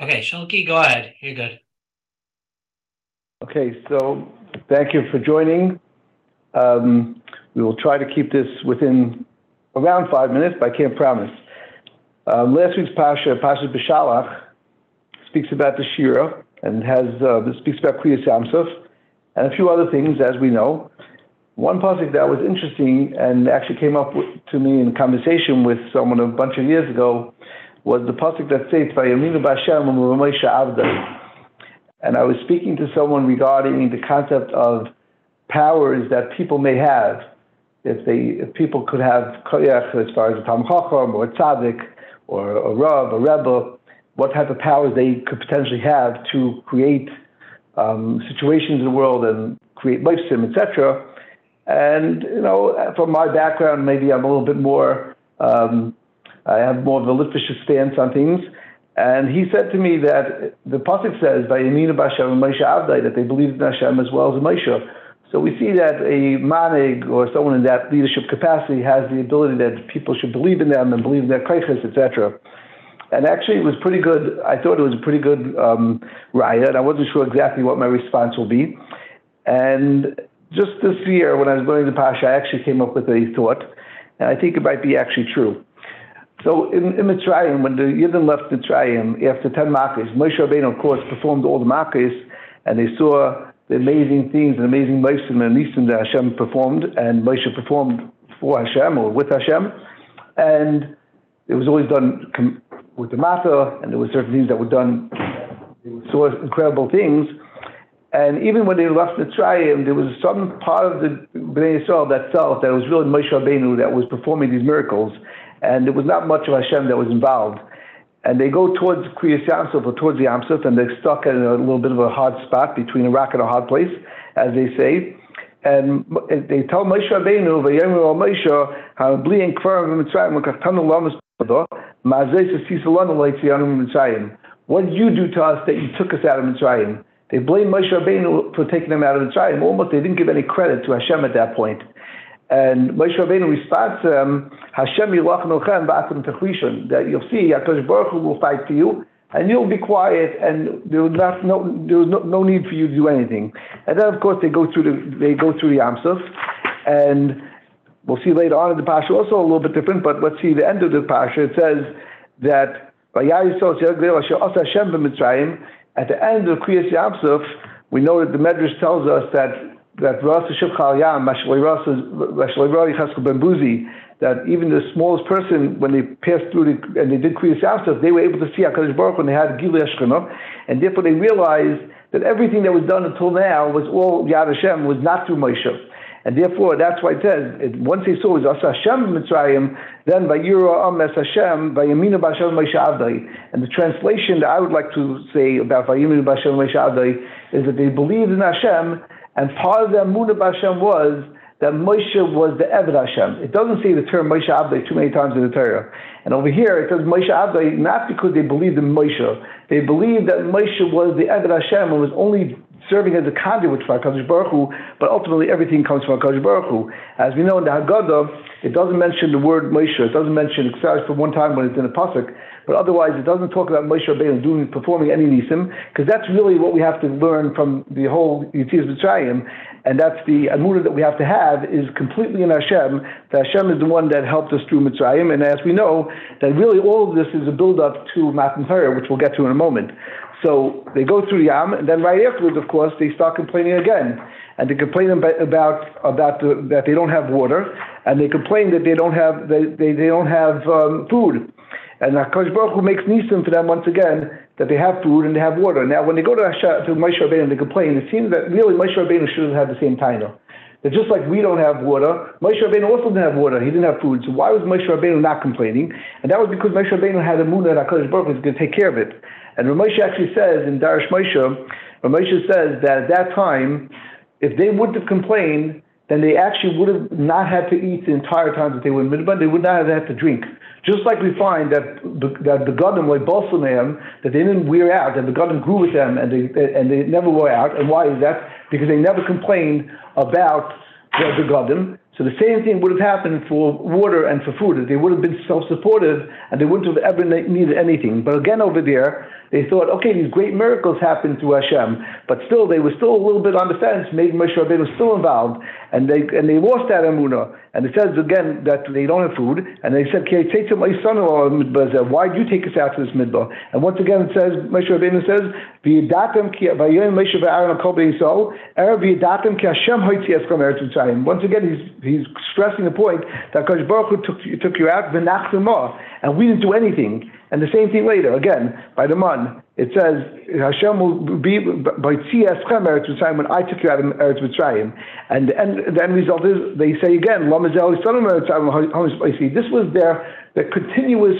Okay, Shulky, go ahead. You're good. Okay, so thank you for joining. Um, we will try to keep this within around five minutes, but I can't promise. Um, last week's Pasha, Pasha B'Shalach, speaks about the Shira and has uh, speaks about Kriyas Yamsuf and a few other things, as we know. One pasuk that was interesting and actually came up with, to me in conversation with someone a bunch of years ago was the pasuk that says "Vayaminu B'Hashem Moshe Avda." And I was speaking to someone regarding the concept of powers that people may have. If they, if people could have koyach as far as a tam chacham or a tzaddik or a rav, a rebbe, what type of powers they could potentially have to create um, situations in the world and create life sim, etc. And you know, from my background, maybe I'm a little bit more. Um, I have more of a Litvish stance on things. And he said to me that the pasuk says by Yemina Bashem and Moshe Avdai that they believed in Hashem as well as Moshe. So we see that a manig or someone in that leadership capacity has the ability that people should believe in them and believe in their kaiches, etc. And actually, it was pretty good. I thought it was a pretty good um, riot. I wasn't sure exactly what my response will be. And just this year, when I was learning the Pasha, I actually came up with a thought, and I think it might be actually true. So in, in Mitzrayim, when the Yidden left Mitzrayim after 10 Makkahs, Moshe Rabbeinu, of course, performed all the Makkahs, and they saw the amazing things and amazing Meisim and Nisim that Hashem performed, and Moshe performed for Hashem or with Hashem. And it was always done com- with the Mata, and there were certain things that were done, they saw incredible things. And even when they left Mitzrayim, there was some part of the Bnei Yisrael that felt that it was really Moshe Rabbeinu that was performing these miracles and there was not much of Hashem that was involved. And they go towards Kriyas Yamsuf or towards the Yamsuf, and they're stuck in a little bit of a hard spot between a rock and a hard place, as they say. And they tell Moshe Rabbeinu, "Vayomer al Moshe, ha'bli en kvarim v'mitzrayim l'kachtanu lamas pado, ma'azei sesisalanu le'tzianu mitzrayim." What did you do to us that you took us out of Mitzrayim? They blame Moshe Rabbeinu for taking them out of Mitzrayim. Almost they didn't give any credit to Hashem at that point. And Moshe Rabbeinu responds to them, Hashem yilach nochem ba'atim techrishon, that you'll see, HaKadosh Baruch Hu will fight for you, and you'll be quiet, and there was not, no, there no, no need for you to do anything. And then, of course, they go through the, they go through the Yamsuf, and we'll see later on in the Pasha also a little bit different, but let's see the end of the Pasha, it says that, at the end of Kriyas Yamsuf, we know that the Medrash tells us that that that even the smallest person, when they passed through the, and they did Kriyas Yamsuf, they were able to see HaKadosh Baruch when they had Gilui Shechinah, and therefore they realized that everything that was done until now was all Yad Hashem, was not through Moshe. And therefore, that's why it says, it, once they saw it was Asa Hashem Mitzrayim, then by Yira Ames Hashem, by Yamina Bashem Moshe Avdai. And the translation that I would like to say about Vayiminu Bashem Moshe Avdai is that they believed in Hashem, and part of the Amunah Hashem was that Moshe was the Eved Hashem. It doesn't say the term Moshe Abdai too many times in the Torah. And over here it says Moshe Abdai not because they believed in Moshe. They believed that Moshe was the Eved Hashem and was only serving as a conduit for HaKadosh Baruch Hu, but ultimately everything comes from HaKadosh Baruch Hu. As we know in the Haggadah, it doesn't mention the word Moshe. It doesn't mention, except for one time when it's in a Pasuk, but otherwise it doesn't talk about Moshe Rabbeinu doing, performing any nisim, because that's really what we have to learn from the whole Yitzias Mitzrayim, and that's the Amunah that we have to have is completely in Hashem, that Hashem is the one that helped us through Mitzrayim, and as we know, that really all of this is a build-up to Matan Torah, which we'll get to in a moment. So they go through Yam, and then right afterwards, of course, they start complaining again. And they complain about about, the, that they don't have water, and they complain that they don't have they, they, they don't have um, food. And Hakadosh Baruch Hu makes nisim for them once again that they have food and they have water. Now, when they go to Hashem, to Moshe Rabbeinu they complain, it seems that really Moshe Rabbeinu should have had the same title. That just like we don't have water, Moshe Rabbeinu also didn't have water. He didn't have food. So why was Moshe Rabbeinu not complaining? And that was because Moshe Rabbeinu had a moon that Hakadosh Baruch Hu was going to take care of it. And Ramesh actually says in Darash Moshe, Ramesh says that at that time, if they wouldn't have complained, then they actually would have not had to eat the entire time that they were in Midbar. They would not have had to drink. Just like we find that the, that the Godim like Balsamam, that they didn't wear out, that the Godim grew with them and they and they never wore out. And why is that? Because they never complained about the, the Godim. So the same thing would have happened for water and for food. They would have been self-supported and they wouldn't have ever needed anything. But again, over there, they thought, okay, these great miracles happened through Hashem, but still, they were still a little bit on the fence. Maybe Moshe Rabbeinu was still involved, and they and they lost that emunah. And it says again that they don't have food, and they said, "Okay, take to my son-in-law Why do you take us out to this midbar?" And once again, it says Moshe Rabbeinu says, "V'yadatem ki v'yoyim Moshe v'Aaron kol b'Yisrael erev v'yadatem ki Hashem hoitzi eschem eretz Mitzrayim." Once again, he's he's stressing the point that Kodesh Baruch Hu took took you out v'nachzimah, and we didn't do anything. And the same thing later, again, by the man. It says, Hashem will be by Tziaschem Eretz Mitzrayim when I took you out of Eretz Mitzrayim. And, and the end result is, they say again, Lamazel This was their, their continuous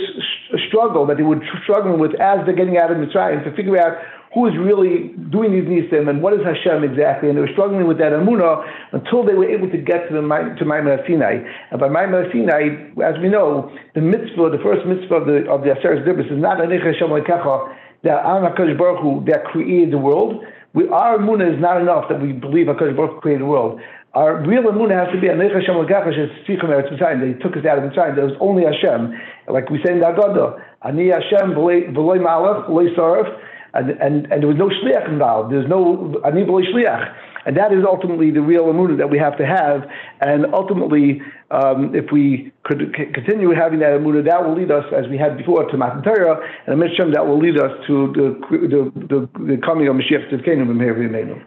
struggle that they were struggling with as they're getting out of Mitzrayim to figure out who is really doing these nisim and what is Hashem exactly. And they were struggling with that Amunah until they were able to get to the to Maimon Sinai. And by Maimon Sinai, as we know, the mitzvah, the first mitzvah of the of the Aseret Dibris is not Anich Hashem Lekecha, that Am HaKadosh Baruch Hu, that created the world. We, our Amunah is not enough that we believe HaKadosh Baruch Hu created the world. Our real Amunah has to be Anich Hashem Lekecha Shestichem Eretz Mitzrayim. They took us out of Mitzrayim. There was only Hashem. Like we say in the Agadah, Ani Hashem V'loi Malach V'loi Sarif and, and, and there was no shliach involved. There's no anibal shliach. And that is ultimately the real amunah that we have to have. And ultimately, um, if we could c- continue having that amunah, that will lead us, as we had before, to Matan Torah, and a mission that will lead us to the, the, the, the coming of Mashiach Tzidkenu B'meir V'Yemenu.